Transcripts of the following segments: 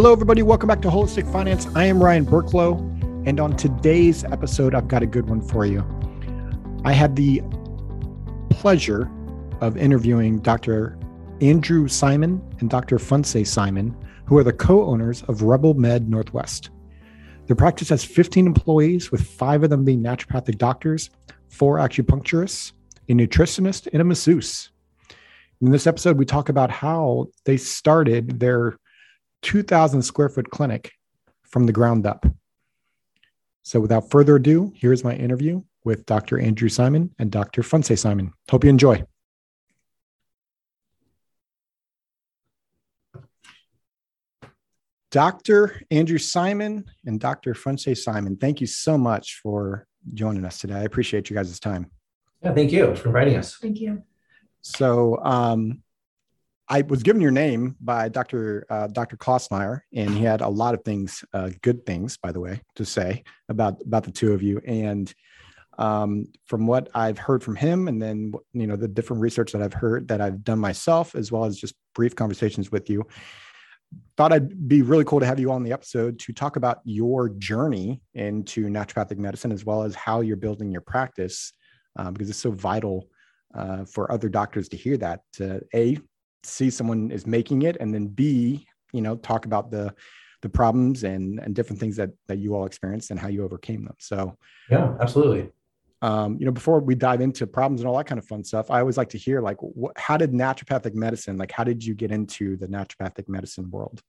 Hello, everybody. Welcome back to Holistic Finance. I am Ryan Burklow, and on today's episode, I've got a good one for you. I had the pleasure of interviewing Dr. Andrew Simon and Dr. Funse Simon, who are the co owners of Rebel Med Northwest. Their practice has 15 employees, with five of them being naturopathic doctors, four acupuncturists, a nutritionist, and a masseuse. In this episode, we talk about how they started their 2,000 square foot clinic from the ground up. So, without further ado, here's my interview with Dr. Andrew Simon and Dr. Funse Simon. Hope you enjoy. Dr. Andrew Simon and Dr. Funse Simon, thank you so much for joining us today. I appreciate you guys' time. Yeah, thank you for inviting us. Thank you. So, um, I was given your name by Dr. Uh, Dr. Klossmeyer, and he had a lot of things, uh, good things, by the way, to say about about the two of you. And um, from what I've heard from him, and then you know the different research that I've heard that I've done myself, as well as just brief conversations with you, thought I'd be really cool to have you on the episode to talk about your journey into naturopathic medicine, as well as how you're building your practice, um, because it's so vital uh, for other doctors to hear that. To a see someone is making it and then b you know talk about the the problems and and different things that that you all experienced and how you overcame them. So yeah absolutely. um, you know before we dive into problems and all that kind of fun stuff i always like to hear like wh- how did naturopathic medicine like how did you get into the naturopathic medicine world?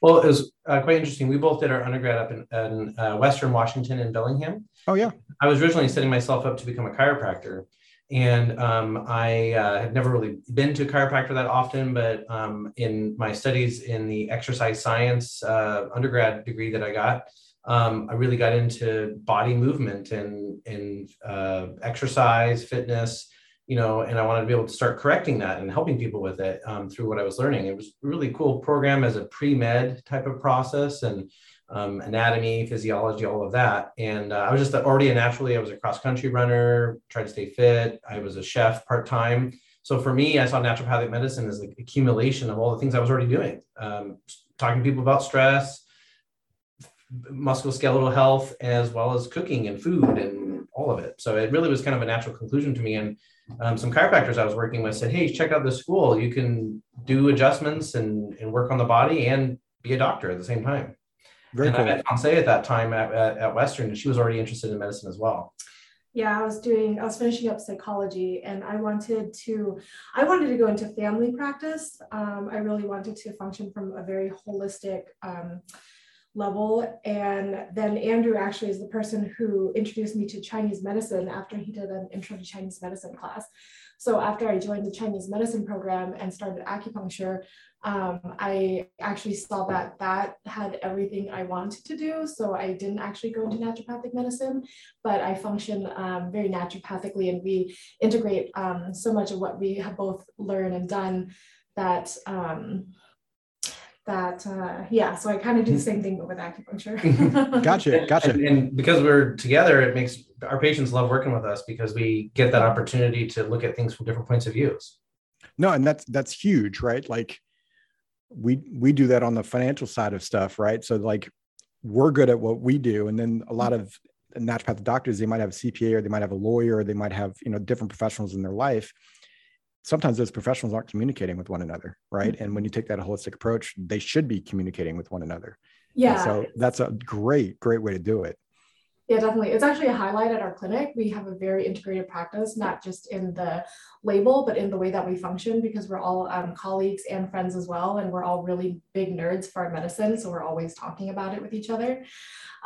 Well it was uh, quite interesting. We both did our undergrad up in, in uh, western washington in bellingham. Oh yeah. I was originally setting myself up to become a chiropractor and um, I uh, had never really been to a chiropractor that often, but um, in my studies in the exercise science uh, undergrad degree that I got, um, I really got into body movement and, and uh, exercise, fitness, you know, and I wanted to be able to start correcting that and helping people with it um, through what I was learning. It was a really cool program as a pre-med type of process. And um, anatomy, physiology, all of that. And uh, I was just already a naturally, I was a cross country runner, tried to stay fit. I was a chef part time. So for me, I saw naturopathic medicine as the accumulation of all the things I was already doing, um, talking to people about stress, musculoskeletal health, as well as cooking and food and all of it. So it really was kind of a natural conclusion to me. And um, some chiropractors I was working with said, Hey, check out this school. You can do adjustments and, and work on the body and be a doctor at the same time. Very and cool. I met Fonse at that time at, at, at Western, and she was already interested in medicine as well. Yeah, I was doing, I was finishing up psychology and I wanted to, I wanted to go into family practice. Um, I really wanted to function from a very holistic um, level. And then Andrew actually is the person who introduced me to Chinese medicine after he did an intro to Chinese medicine class. So after I joined the Chinese medicine program and started acupuncture, um, I actually saw that that had everything I wanted to do. So I didn't actually go into naturopathic medicine, but I function um, very naturopathically and we integrate um, so much of what we have both learned and done that um, that uh, yeah so i kind of do the same thing but with acupuncture. Gotcha gotcha. And, and, because we're together it makes our patients love working with us because we get that opportunity to look at things from different points of views. No and that's that's huge right? Like we we do that on the financial side of stuff right? So like we're good at what we do and then a lot of naturopathic doctors they might have a cpa or they might have a lawyer or they might have you know different professionals in their life sometimes those professionals aren't communicating with one another right? Mm-hmm. and when you take that holistic approach they should be communicating with one another. Yeah. and so that's a great great way to do it. Yeah definitely. It's actually a highlight at our clinic. We have a very integrated practice not just in the label but in the way that we function because we're all um, colleagues and friends as well and we're all really big nerds for our medicine so we're always talking about it with each other.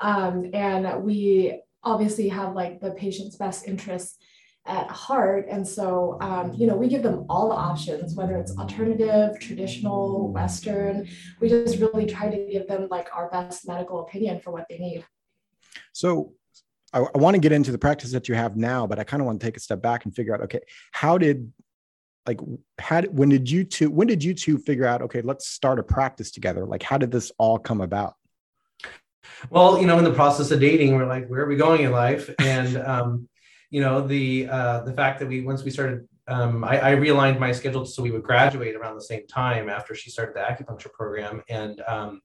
Um, and we obviously have like the patient's best interests at heart. And so, um, you know, we give them all the options, whether it's alternative, traditional, Western. We just really try to give them like our best medical opinion for what they need. So, I, I want to get into the practice that you have now, but I kind of want to take a step back and figure out, okay, how did like how did, when did you two when did you two figure out okay let's start a practice together like how did this all come about well you know in the process of dating we're like where are we going in life and um you know the uh, the fact that we once we started um, I, I, realigned my schedule so we would graduate around the same time after she started the acupuncture program and um,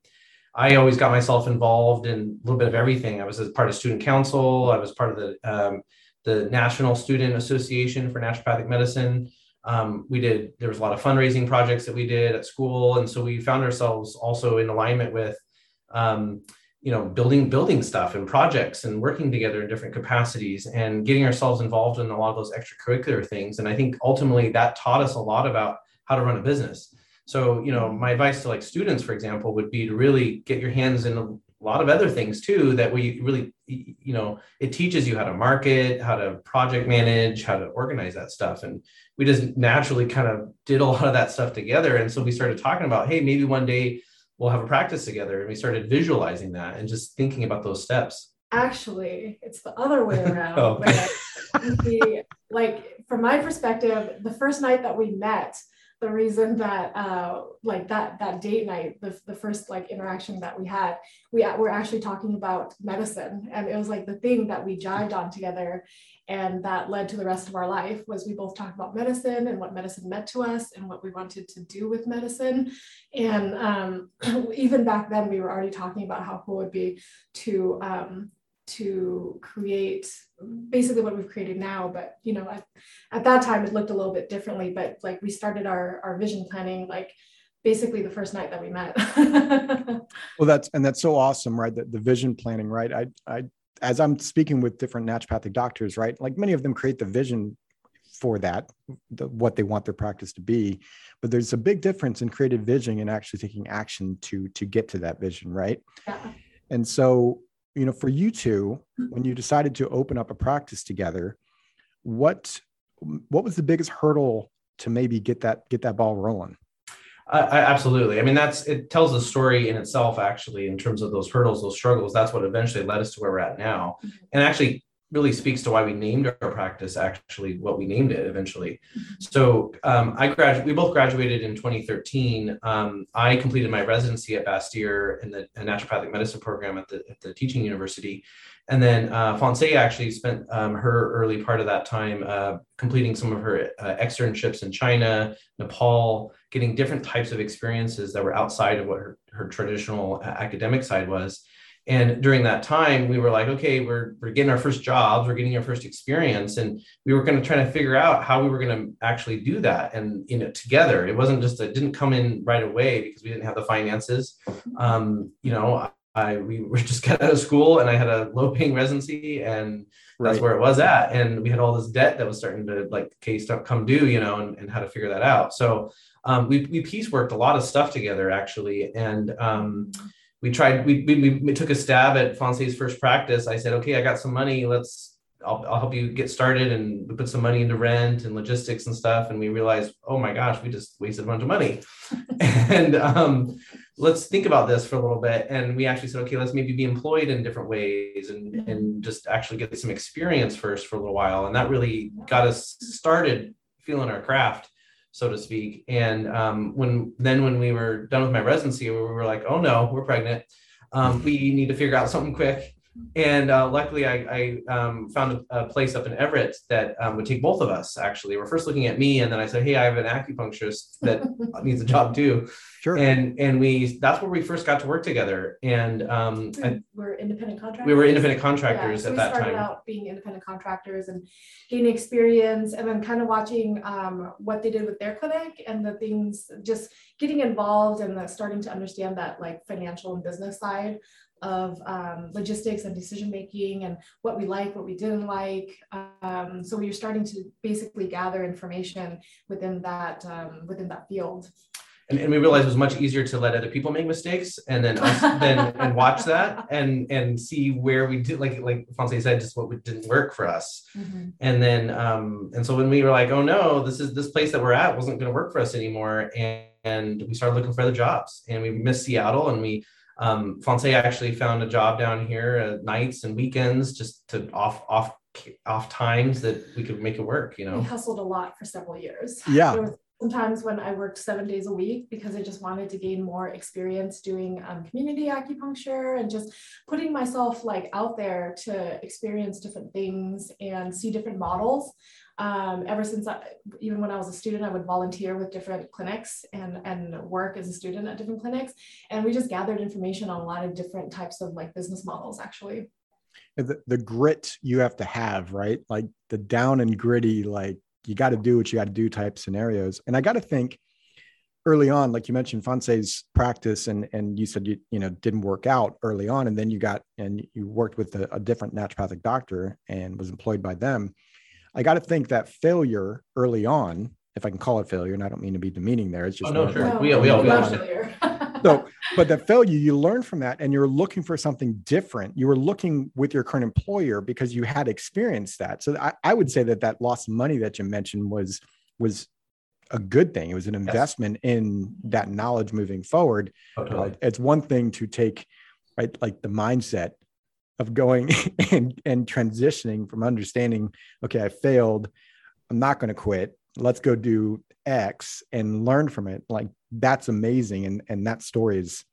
I always got myself involved in a little bit of everything. I was a part of student council. I was part of the um, the National Student Association for Naturopathic Medicine. Um, we did there was a lot of fundraising projects that we did at school, and so we found ourselves also in alignment with um, you know building building stuff and projects and working together in different capacities and getting ourselves involved in a lot of those extracurricular things. And I think ultimately that taught us a lot about how to run a business so, you know, my advice to like students, for example, would be to really get your hands in a lot of other things too that we really, you know, it teaches you how to market, how to project manage, how to organize that stuff. And we just naturally kind of did a lot of that stuff together. And so we started talking about, hey, maybe one day we'll have a practice together. And we started visualizing that and just thinking about those steps. Actually, it's the other way around. oh. the, like, from my perspective, the first night that we met, the reason that uh, like that that date night the, the first like interaction that we had we were actually talking about medicine. And it was like the thing that we jived on together and that led to the rest of our life was we both talked about medicine and what medicine meant to us and what we wanted to do with medicine. And um, even back then we were already talking about how cool it would be to um, to create basically what we've created now but you know at, at that time it looked a little bit differently but like we started our our vision planning like basically the first night that we met. Well that's and that's so awesome right? That the vision planning right? I i as i'm speaking with different naturopathic doctors right like many of them create the vision for that the, what they want their practice to be. But there's a big difference in creative vision and actually taking action to to get to that vision right? Yeah. and so you know for you two when you decided to open up a practice together what what was the biggest hurdle to maybe get that get that ball rolling I, absolutely. I mean, that's it tells the story in itself, actually, in terms of those hurdles, those struggles. That's what eventually led us to where we're at now. Mm-hmm. And actually, really speaks to why we named our practice actually what we named it eventually. Mm-hmm. So um, I graduated, we both graduated in 2013. Um, I completed my residency at Bastyr in the naturopathic medicine program at the, at the teaching university. And then uh, Fonse actually spent um, her early part of that time uh, completing some of her uh, externships in China, Nepal, getting different types of experiences that were outside of what her, her traditional academic side was. And during that time, we were like, okay, we're, we're getting our first jobs, we're getting our first experience. And we were going to try to figure out how we were going to actually do that and, you know, together. It wasn't just, it didn't come in right away because we didn't have the finances. Um, you know, I, we were just got out of school and I had a low paying residency and that's where it was at. And we had all this debt that was starting to like case stuff come due, you know, and, and how to figure that out. So um, we, we piece worked a lot of stuff together actually. And, um, we tried we, we, we took a stab at Fonse's first practice. I said, okay, I got some money. Let's I'll, I'll help you get started. And we put some money into rent and logistics and stuff. And we realized, oh my gosh, we just wasted a bunch of money. and um, let's think about this for a little bit. And we actually said, okay, let's maybe be employed in different ways and, mm-hmm. and just actually get some experience first for a little while. And that really got us started feeling our craft so to speak. And um, when then when we were done with my residency, we were like, oh no, we're pregnant. Um, we need to figure out something quick. And uh, luckily, I, I um, found a, a, place up in Everett that um, would take both of us. Actually, we're first looking at me, and then I said, "Hey, I have an acupuncturist that needs a job too." Sure. And and we that's where we first got to work together. And um, we're independent contractors. We were independent contractors yeah, so at that time. We started out being independent contractors and gaining experience, and then kind of watching um, what they did with their clinic and the things, just getting involved and starting to understand that like financial and business side of um, logistics and decision making and what we like, what we didn't like. Um, so we are starting to basically gather information within that um, within that field. And, and we realized it was much easier to let other people make mistakes and then us then and watch that and and see where we did like like Fonse said just what didn't work for us mm-hmm. and then um and so when we were like oh no this is this place that we're at wasn't going to work for us anymore and, and we started looking for other jobs and we missed Seattle and we um, Fonse actually found a job down here at nights and weekends, just to off off off times that we could make it work. You know, we hustled a lot for several years. Yeah. sometimes when I worked seven days a week because I just wanted to gain more experience doing um, community acupuncture and just putting myself like out there to experience different things and see different models Um, ever since I, even when I was a student, I would volunteer with different clinics and, and work as a student at different clinics. And we just gathered information on a lot of different types of like business models actually. The, the grit you have to have, right? Like the down and gritty, like you got to do what you got to do type scenarios. And I got to think early on, like you mentioned, Fonse's practice, and and you said you you know didn't work out early on, and then you got and you worked with a, a different naturopathic doctor and was employed by them. I got to think that failure early on, if I can call it failure, and I don't mean to be demeaning there, it's just oh, no, sure. No, we, we, we, failure. so, but that failure, you learn from that, and you're looking for something different. You were looking with your current employer because you had experienced that. So, I, I would say that that lost money that you mentioned was was a good thing. It was an investment yes. in that knowledge moving forward. Totally. Uh, it's one thing to take right like the mindset of going and and transitioning from understanding, okay, I failed. I'm not going to quit. Let's go do X and learn from it. Like that's amazing. And and that story is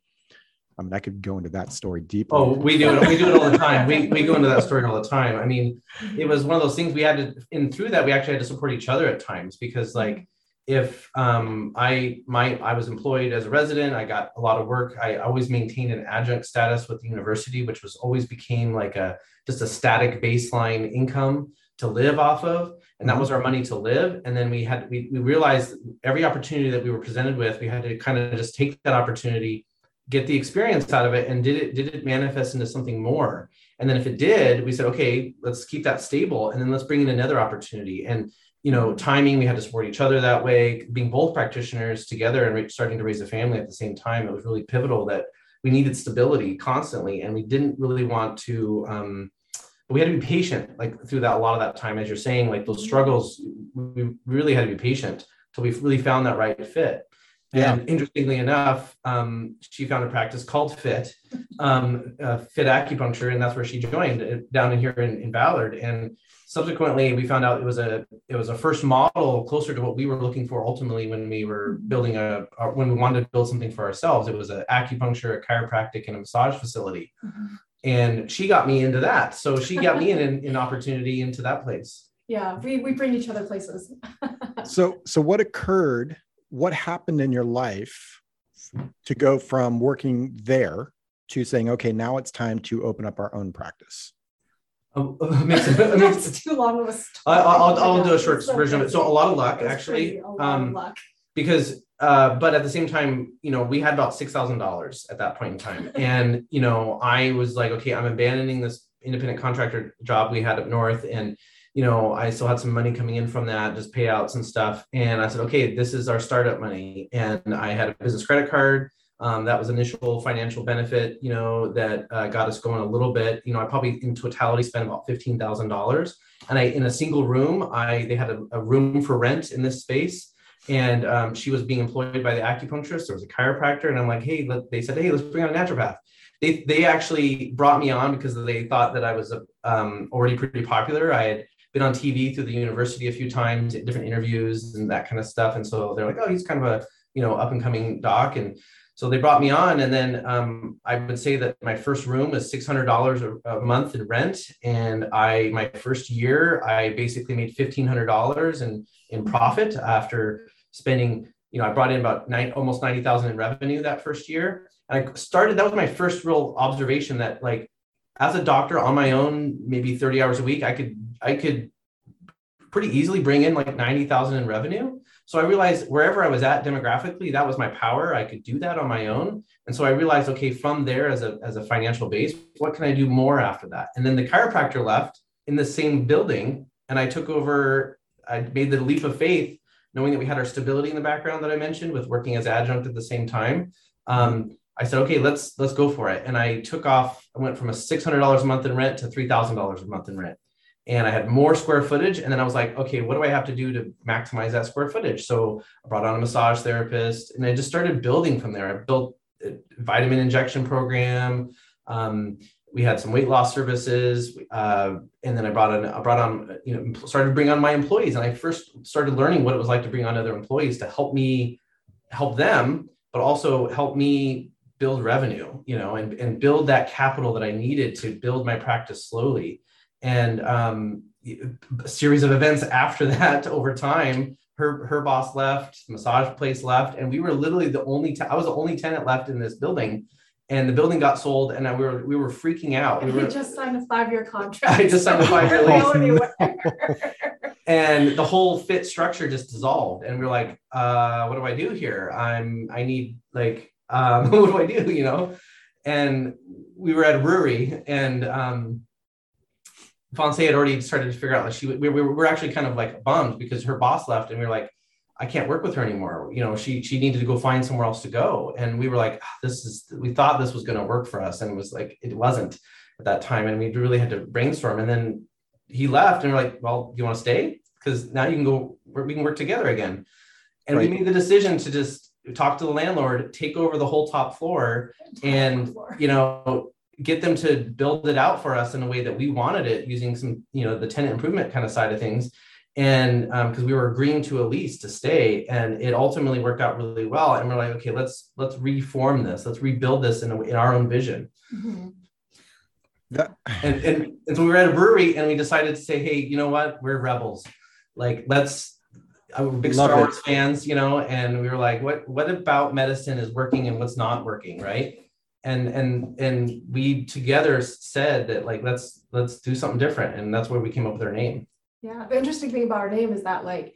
I mean, I could go into that story deeper. Oh, we do it. We do it all the time. We, we go into that story all the time. I mean, it was one of those things we had to, and through that, we actually had to support each other at times because, like, if um, I my I was employed as a resident, I got a lot of work. I always maintained an adjunct status with the university, which was always became like a just a static baseline income to live off of, and that was our money to live. And then we had we we realized every opportunity that we were presented with, we had to kind of just take that opportunity, get the experience out of it, and did it did it manifest into something more? And then if it did, we said, okay, let's keep that stable, and then let's bring in another opportunity and you know timing we had to support each other that way being both practitioners together and starting to raise a family at the same time it was really pivotal that we needed stability constantly and we didn't really want to um, but we had to be patient like through that a lot of that time as you're saying like those struggles we really had to be patient until we really found that right fit yeah. And interestingly enough, um, she found a practice called FIT, um, uh, FIT acupuncture, and that's where she joined uh, down in here in, in Ballard. And subsequently we found out it was a it was a first model closer to what we were looking for ultimately when we were building a when we wanted to build something for ourselves it was an acupuncture a chiropractic and a massage facility mm-hmm. and she got me into that so she got me an, an opportunity into that place yeah we, we bring each other places so so what occurred what happened in your life to go from working there to saying okay now it's time to open up our own practice um, makes it, it makes, That's too long of a story. I, will I'll do a short so version of it. So a lot of luck, actually. Um, of luck. Because, uh, but at the same time, you know, we had about six thousand dollars at that point in time, and you know, I was like, okay, I'm abandoning this independent contractor job we had up north, and you know, I still had some money coming in from that, just payouts and stuff. And I said, okay, this is our startup money, and I had a business credit card um, that was initial financial benefit, you know, that uh, got us going a little bit. You know, I probably in totality spent about fifteen thousand dollars, and I in a single room, I they had a, a room for rent in this space, and um, she was being employed by the acupuncturist. There was a chiropractor, and I'm like, hey, they said, hey, let's bring on a naturopath. They they actually brought me on because they thought that I was um, already pretty popular. I had been on TV through the university a few times, different interviews and that kind of stuff, and so they're like, oh, he's kind of a you know up and coming doc and so they brought me on, and then um, I would say that my first room was six hundred dollars a month in rent, and I my first year I basically made fifteen hundred dollars in in profit after spending. You know, I brought in about nine, almost ninety thousand in revenue that first year. And I started. That was my first real observation that, like, as a doctor on my own, maybe thirty hours a week, I could I could pretty easily bring in like ninety thousand in revenue so I realized wherever I was at demographically, that was my power. I could do that on my own. And so I realized, okay, from there as a, as a financial base, what can I do more after that? And then the chiropractor left in the same building. And I took over, I made the leap of faith, knowing that we had our stability in the background that I mentioned with working as adjunct at the same time. Um, I said, okay, let's let's go for it. And I took off, I went from a $600 a month in rent to $3,000 a month in rent and I had more square footage. And then I was like, okay, what do I have to do to maximize that square footage? So I brought on a massage therapist and I just started building from there. I built a vitamin injection program. Um, we had some weight loss services. Uh, and then I brought on, I brought on, you know, started to bring on my employees. And I first started learning what it was like to bring on other employees to help me help them, but also help me build revenue, you know, and, and build that capital that I needed to build my practice slowly and um, a series of events after that over time her her boss left massage place left and we were literally the only I was the only tenant left in this building. And the building got sold and I, we were we were freaking out. We were, just signed a five-year contract. I just signed a five-year lease. and the whole fit structure just dissolved and we are like uh what do i do here? I'm i need like um what do i do you know? And we were at brewery and um Fonse had already started to figure out like she we, we were actually kind of like bummed because her boss left and we were like I can't work with her anymore. You know, she she needed to go find somewhere else to go. And we were like, ah, this is we thought this was going to work for us. And it was like it wasn't at that time. And we really had to brainstorm. And then he left and we're like, well, do you want to stay? Because now you can go, we can work together again. And right. we made the decision to just talk to the landlord, take over the whole top floor, and you know, get them to build it out for us in a way that we wanted it using some, you know, the tenant improvement kind of side of things. And because um, we were agreeing to a lease to stay and it ultimately worked out really well. And we're like okay let's let's reform this. Let's rebuild this in, a, in our own vision. Mm-hmm. that- and, and, and so we were at a brewery and we decided to say hey you know what? We're rebels. Like let's we're big Love Star Wars it. fans, you know, and we were like, what what about medicine is working and what's not working, right? And and and we together said that like let's let's do something different, and that's where we came up with our name. Yeah. The interesting thing about our name is that like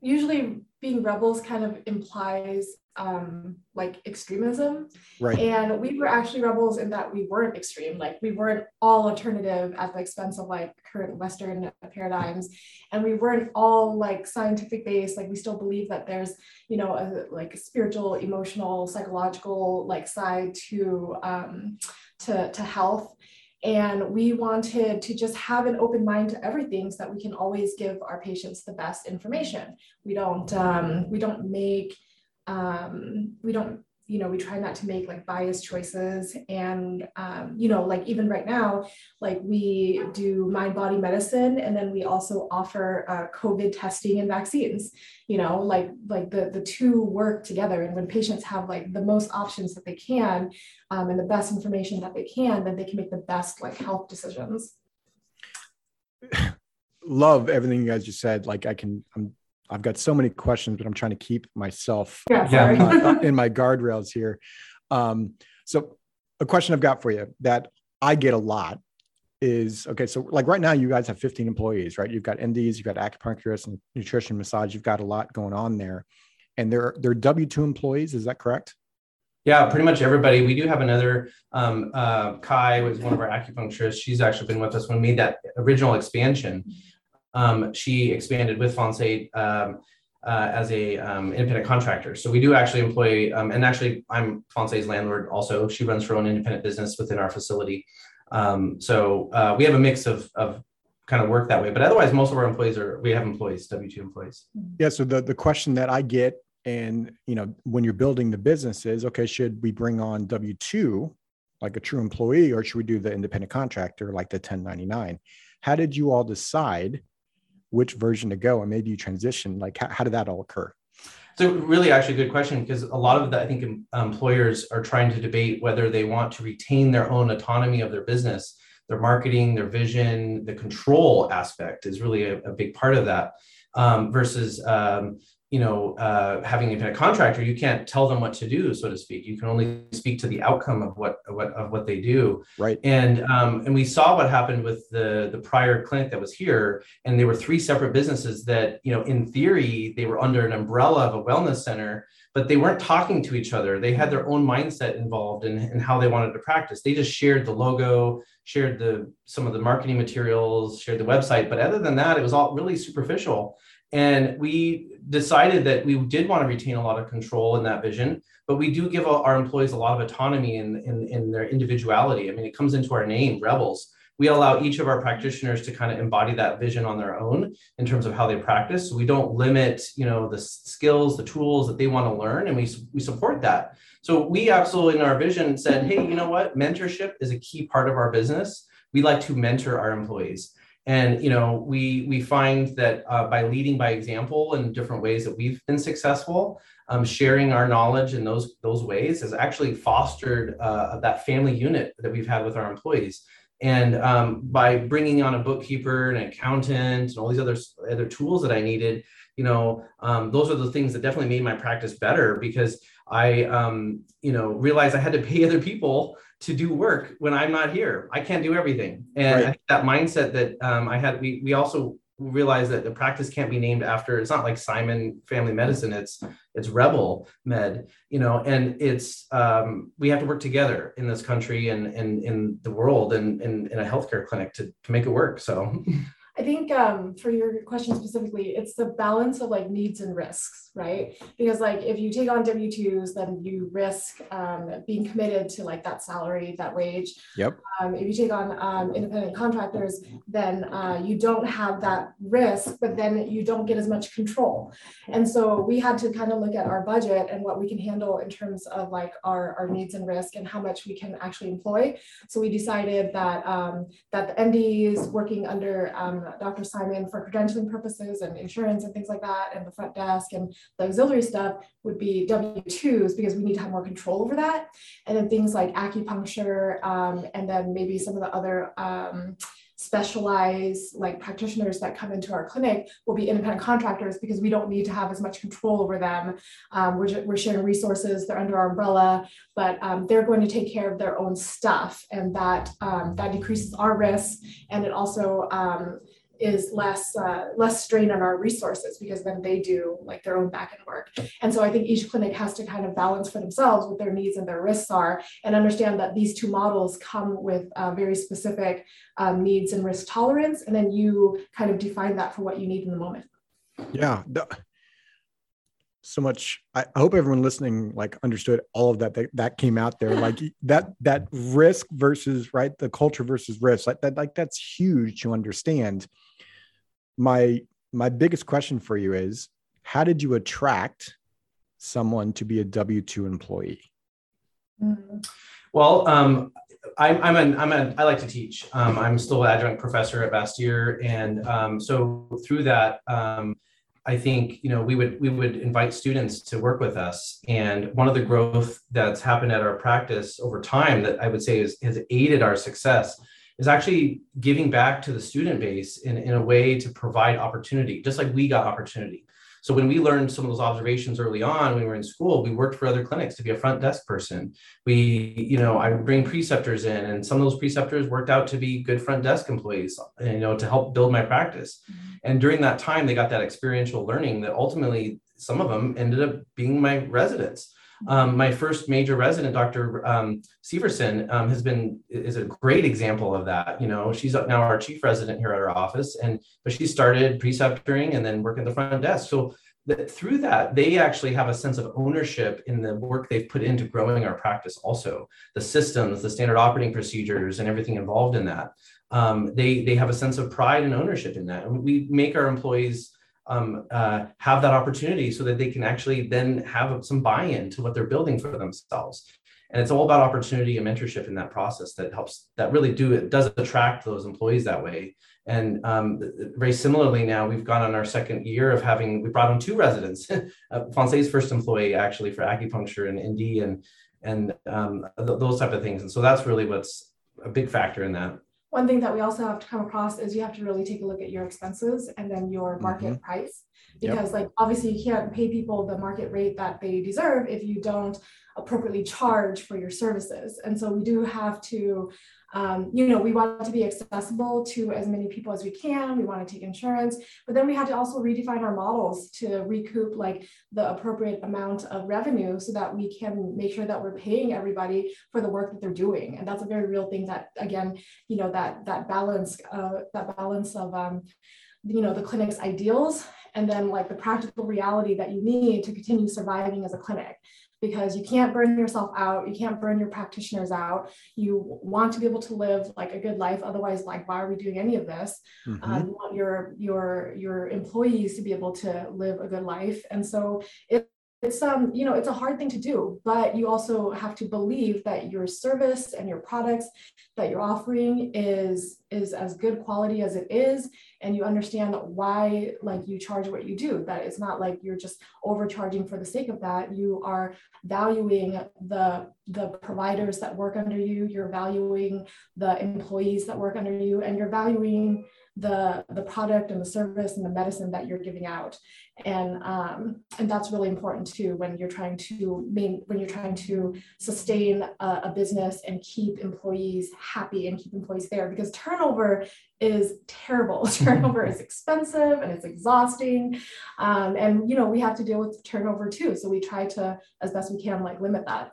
usually being rebels kind of implies um like extremism. Right. And we were actually rebels in that we weren't extreme. Like we weren't all alternative at the expense of like current Western paradigms. And we weren't all like scientific based. Like we still believe that there's, you know, a like a spiritual, emotional, psychological like side to um to to health and we wanted to just have an open mind to everything so that we can always give our patients the best information. We don't um, we don't make um, we don't you know we try not to make like biased choices and um, you know like even right now like we do mind body medicine and then we also offer uh, covid testing and vaccines you know like like the the two work together. And when patients have like the most options that they can um, and the best information that they can then they can make the best like health decisions. Love everything you guys just said. Like i can i'm I've got so many questions, but I'm trying to keep myself yeah, in, my, in, my, guardrails here. Um, so, a question I've got for you that I get a lot is okay. So, like right now, you guys have 15 employees, right? You've got NDs, you've got acupuncturists, and nutrition, massage. You've got a lot going on there, and they're they're W two employees. Is that correct? Yeah, pretty much everybody. We do have another um, uh, Kai was one of our acupuncturists. She's actually been with us when we made that original expansion um, she expanded with Fonse um, uh, as a um, independent contractor. So we do actually employ, um, and actually I'm Fonse's landlord also. She runs her own independent business within our facility. Um, so uh, we have a mix of, of kind of work that way. But otherwise, most of our employees are, we have employees, W-2 employees. Yeah. So the, the question that I get and, you know, when you're building the business is, okay, should we bring on W-2 like a true employee or should we do the independent contractor like the 1099? How did you all decide which version to go and maybe you transition like how, how did that all occur? So really actually a good question because a lot of that i think employers are trying to debate whether they want to retain their own autonomy of their business. Their marketing their vision the control aspect is really a, a big part of that um, versus um, you know, uh, having a contractor, you can't tell them what to do, so to speak. You can only speak to the outcome of what what of what they do. Right. And um, and we saw what happened with the the prior clinic that was here, and they were three separate businesses that you know, in theory, they were under an umbrella of a wellness center, but they weren't talking to each other. They had their own mindset involved in, in how they wanted to practice. They just shared the logo, shared the some of the marketing materials, shared the website, but other than that, it was all really superficial. And we decided that we did want to retain a lot of control in that vision, but we do give our employees a lot of autonomy in, in, in their individuality. I mean, it comes into our name, Rebels. We allow each of our practitioners to kind of embody that vision on their own in terms of how they practice. So we don't limit, you know, the skills, the tools that they want to learn, and we, we support that. So we absolutely in our vision said, hey, you know what? Mentorship is a key part of our business. We like to mentor our employees and you know we we find that uh, by leading by example in different ways that we've been successful um, sharing our knowledge in those those ways has actually fostered uh, that family unit that we've had with our employees. And um, by bringing on a bookkeeper, an accountant, and all these other other tools that I needed, you know, um, those are the things that definitely made my practice better because I, um, you know, realized I had to pay other people to do work when I'm not here. I can't do everything, and right. that mindset that um, I had. We we also realized that the practice can't be named after. It's not like Simon Family Medicine. It's it's Rebel Med, you know, and it's um, we have to work together in this country and and in the world and in a healthcare clinic to to make it work. So. I think um, for your question specifically, it's the balance of like needs and risks, right? Because like if you take on W twos, then you risk um, being committed to like that salary, that wage. Yep. Um, if you take on um, independent contractors, then uh, you don't have that risk, but then you don't get as much control. And so we had to kind of look at our budget and what we can handle in terms of like our, our needs and risk and how much we can actually employ. So we decided that um, that the NDs working under um, Dr. Simon for credentialing purposes and insurance and things like that, and the front desk and the auxiliary stuff would be W-2s because we need to have more control over that. And then things like acupuncture um, and then maybe some of the other um, specialized like practitioners that come into our clinic will be independent contractors because we don't need to have as much control over them. Um, we're, we're sharing resources, they're under our umbrella, but um, they're going to take care of their own stuff and that, um, that decreases our risk and it also um, is less uh, less strain on our resources because then they do like their own back end work. And so I think each clinic has to kind of balance for themselves what their needs and their risks are, and understand that these two models come with uh, very specific um, needs and risk tolerance, and then you kind of define that for what you need in the moment. Yeah. So much. I hope everyone listening like understood all of that, that that came out there. Like that that risk versus right the culture versus risk. Like that like that's huge to understand my my biggest question for you is how did you attract someone to be a w2 employee well um, I'm, I'm an I'm a I like to teach. Um, I'm still adjunct professor at Bastyr, and um, so through that, um, I think you know we would we would invite students to work with us. And one of the growth that's happened at our practice over time that I would say is, has aided our success is actually giving back to the student base in, in a way to provide opportunity, just like we got opportunity. So when we learned some of those observations early on when we were in school, we worked for other clinics to be a front desk person. We, you know, I would bring preceptors in, and some of those preceptors worked out to be good front desk employees, you know, to help build my practice. Mm-hmm. And during that time, they got that experiential learning that ultimately some of them ended up being my residents. Um, my first major resident, Dr. Um, Severson, um, has been is a great example of that. You know, she's now our chief resident here at our office, and but she started preceptoring and then working at the front desk. So that through that, they actually have a sense of ownership in the work they've put into growing our practice. Also, the systems, the standard operating procedures, and everything involved in that. Um, they they have a sense of pride and ownership in that, we make our employees um, uh, have that opportunity so that they can actually then have some buy-in to what they're building for themselves. And it's all about opportunity and mentorship in that process that helps that really do it does attract those employees that way. And um, very similarly now we've gone on our second year of having we brought on two residents. Uh, Fonse's first employee actually for acupuncture and ND and and um, th- those type of things. And so that's really what's a big factor in that one thing that we also have to come across is you have to really take a look at your expenses and then your market mm-hmm. price because yep. like obviously you can't pay people the market rate that they deserve if you don't appropriately charge for your services and so we do have to um, you know, we want to be accessible to as many people as we can. We want to take insurance, but then we had to also redefine our models to recoup like the appropriate amount of revenue so that we can make sure that we're paying everybody for the work that they're doing. And that's a very real thing that, again, you know, that that balance, uh, that balance of, um, you know, the clinic's ideals and then like the practical reality that you need to continue surviving as a clinic because you can't burn yourself out you can't burn your practitioners out. You want to be able to live like a good life otherwise like why are we doing any of this? Mm-hmm. um, you want your your your employees to be able to live a good life. And so it it's um you know it's a hard thing to do but you also have to believe that your service and your products that you're offering is is as good quality as it is and you understand why like you charge what you do. That it's not like you're just overcharging for the sake of that. You are valuing the the providers that work under you. You're valuing the employees that work under you and you're valuing the the product and the service and the medicine that you're giving out. And um, and that's really important too when you're trying to main, when you're trying to sustain a, a, business and keep employees happy and keep employees there because turnover is terrible. Turnover is expensive and it's exhausting. Um, and you know we have to deal with turnover too. So we try to as best we can like limit that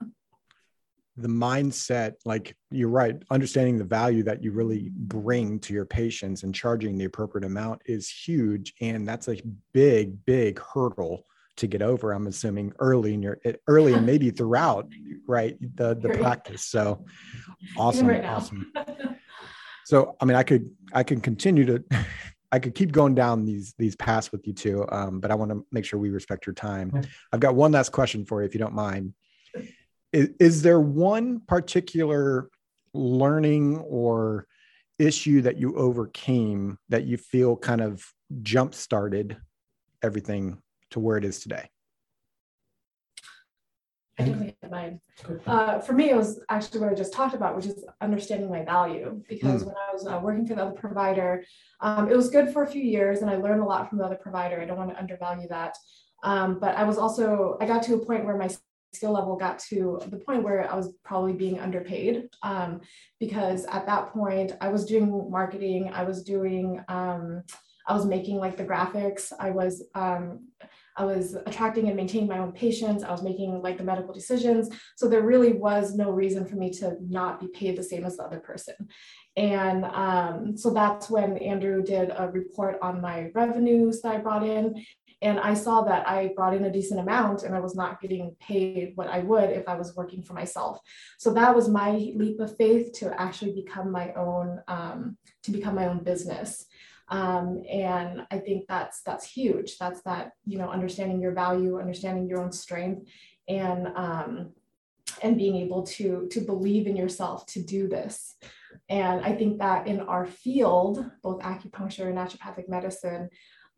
the mindset like you're right understanding the value that you really bring to your patients and charging the appropriate amount is huge and that's a big big hurdle to get over i'm assuming early in your early and maybe throughout right the the practice so awesome right awesome. So i mean i could i can continue to I could keep going down these these paths with you too, um, but I want to make sure we respect your time. I've got one last question for you, if you don't mind is, is there one particular learning or issue that you overcame that you feel kind of jump started everything to where it is today? I definitely have mine. Uh, for me, it was actually what I just talked about, which is understanding my value. Because mm. when I was uh, working for the other provider, um, it was good for a few years, and I learned a lot from the other provider. I don't want to undervalue that. Um, but I was also I got to a point where my skill level got to the point where I was probably being underpaid um, because at that point I was doing marketing, I was doing, um, I was making like the graphics, I was, um, I was attracting and maintaining my own patients, I was making like the medical decisions. So there really was no reason for me to not be paid the same as the other person. And um, so that's when Andrew did a report on my revenues that I brought in. And I saw that I brought in a decent amount and I was not getting paid what I would if I was working for myself. So that was my leap of faith to actually become my own, um, to become my own business. Um, and I think that's that's huge. That's that you know understanding your value, understanding your own strength, and um, and being able to to believe in yourself to do this. And I think that in our field, both acupuncture and naturopathic medicine,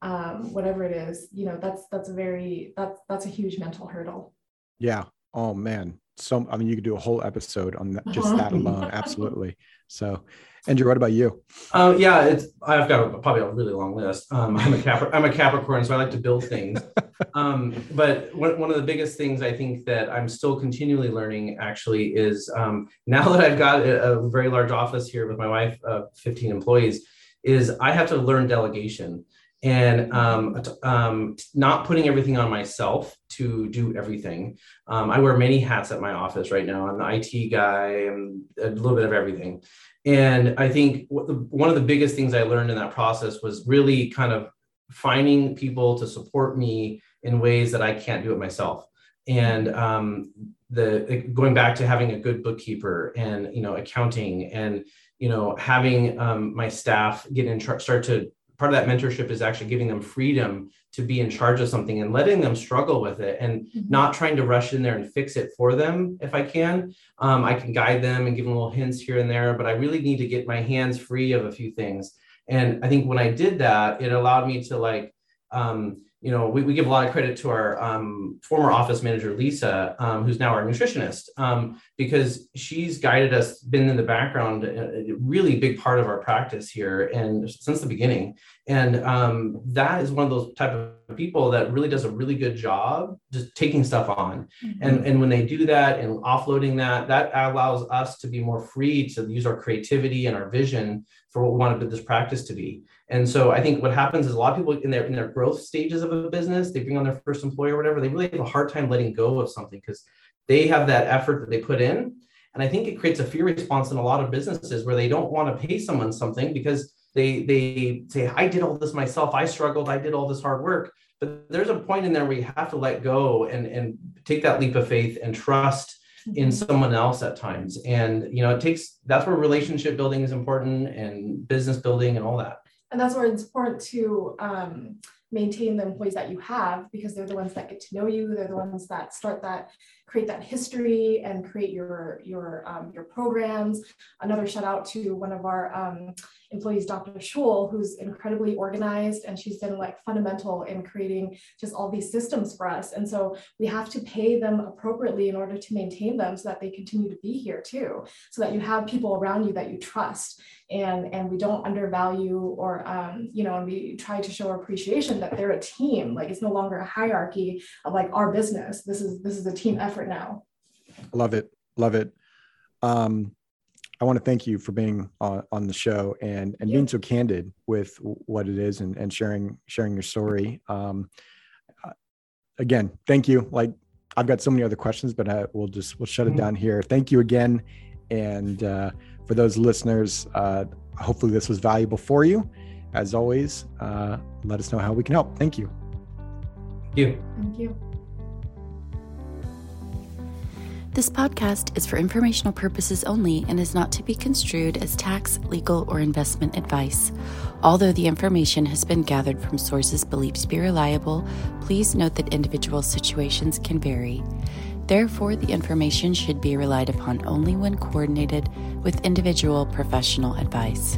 um, whatever it is, you know, that's that's a very that's that's a huge mental hurdle. Yeah. Oh man. So I mean, you could do a whole episode on that, just that alone. Absolutely. So, Andrew, what about you? Uh, yeah, it's I've got a, probably a really long list. Um, I'm a Cap- I'm a Capricorn, so I like to build things. um, but one, one of the biggest things I think that I'm still continually learning actually is um, now that I've got a, a, very large office here with my wife, uh, 15 employees, is I have to learn delegation and um, um, not putting everything on myself to do everything. Um, I wear many hats at my office right now. I'm the IT guy I'm a little bit of everything. And I think the, one of the biggest things I learned in that process was really kind of finding people to support me in ways that I can't do it myself. And um, the going back to having a good bookkeeper and you know accounting and you know having um, my staff get in charge, start to part of that mentorship is actually giving them freedom to be in charge of something and letting them struggle with it and mm-hmm. not trying to rush in there and fix it for them if I can. Um, I can guide them and give them little hints here and there, but I really need to get my hands free of a few things. And I think when I did that, it allowed me to like, um, you know, we, we give a lot of credit to our um, former office manager, Lisa, um, who's now our nutritionist, um, because she's guided us, been in the background, a, a, really big part of our practice here, and since the beginning. And um, that is one of those type of people that really does a really good job just taking stuff on. Mm-hmm. And, and when they do that and offloading that, that allows us to be more free to use our creativity and our vision for what we want this practice to be. And so I think what happens is a lot of people in their in their growth stages of a business, they bring on their first employee or whatever, they really have a hard time letting go of something because they have that effort that they put in. And I think it creates a fear response in a lot of businesses where they don't want to pay someone something because they they say, I did all this myself, I struggled, I did all this hard work. But there's a point in there where you have to let go and, and take that leap of faith and trust in mm-hmm. someone else at times. And you know, it takes that's where relationship building is important and business building and all that and that's where it's important to um, maintain the employees that you have because they're the ones that get to know you they're the ones that start that create that history and create your your um, your programs. Another shout out to one of our um, employees dr Schul, who's incredibly organized and she's been like fundamental in creating just all these systems for us. And so we have to pay them appropriately in order to maintain them so that they continue to be here too so that you have people around you that you trust. And and we don't undervalue or um, you know and we try to show appreciation that they're a team. Like it's no longer a hierarchy of like our business. This is this is a team effort now love it love it um, I want to thank you for being on, on the show and and being so candid with what it is and, and sharing sharing your story. Um, uh, again, thank you. Like I've got so many other questions, but I, we'll just we'll shut it mm-hmm. down here. Thank you again, and uh, for those listeners, uh, hopefully this was valuable for you. As always, uh, let us know how we can help. Thank you. Thank you. Thank you. This podcast is for informational purposes only and is not to be construed as tax, legal, or investment advice. Although the information has been gathered from sources believed to be reliable, please note that individual situations can vary. Therefore, the information should be relied upon only when coordinated with individual professional advice.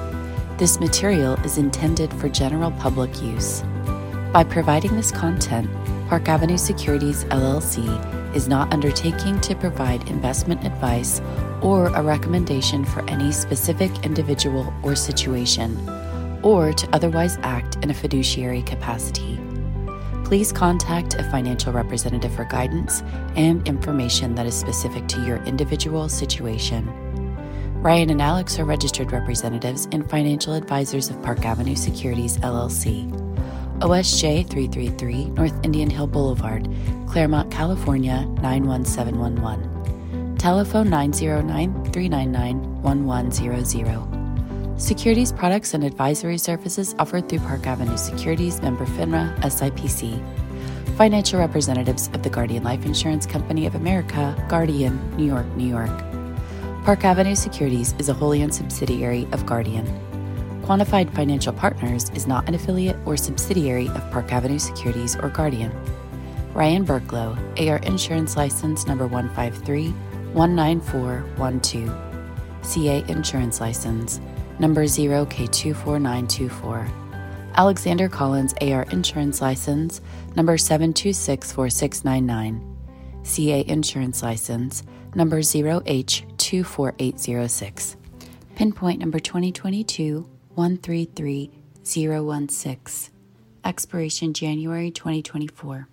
This material is intended for general public use. By providing this content, Park Avenue Securities LLC is not undertaking to provide investment advice or a recommendation for any specific individual or situation, or to otherwise act in a fiduciary capacity please contact a financial representative for guidance and information that is specific to your individual situation. Ryan and Alex are registered representatives and financial advisors of Park Avenue Securities LLC. OSJ 333 North Indian Hill Boulevard, Claremont, California 91711. Telephone 909 399 1100. Securities products and advisory services offered through Park Avenue Securities member FINRA SIPC. Financial representatives of the Guardian Life Insurance Company of America, Guardian, New York, New York. Park Avenue Securities is a wholly owned subsidiary of Guardian. Quantified Financial Partners is not an affiliate or subsidiary of Park Avenue Securities or Guardian. Ryan Burklow, AR Insurance License number 153 19412. CA Insurance License number 0K24924. Alexander Collins AR Insurance License, number 7264699. CA Insurance License, number 0H24806. Pinpoint number 2022 133016. Expiration January 2024.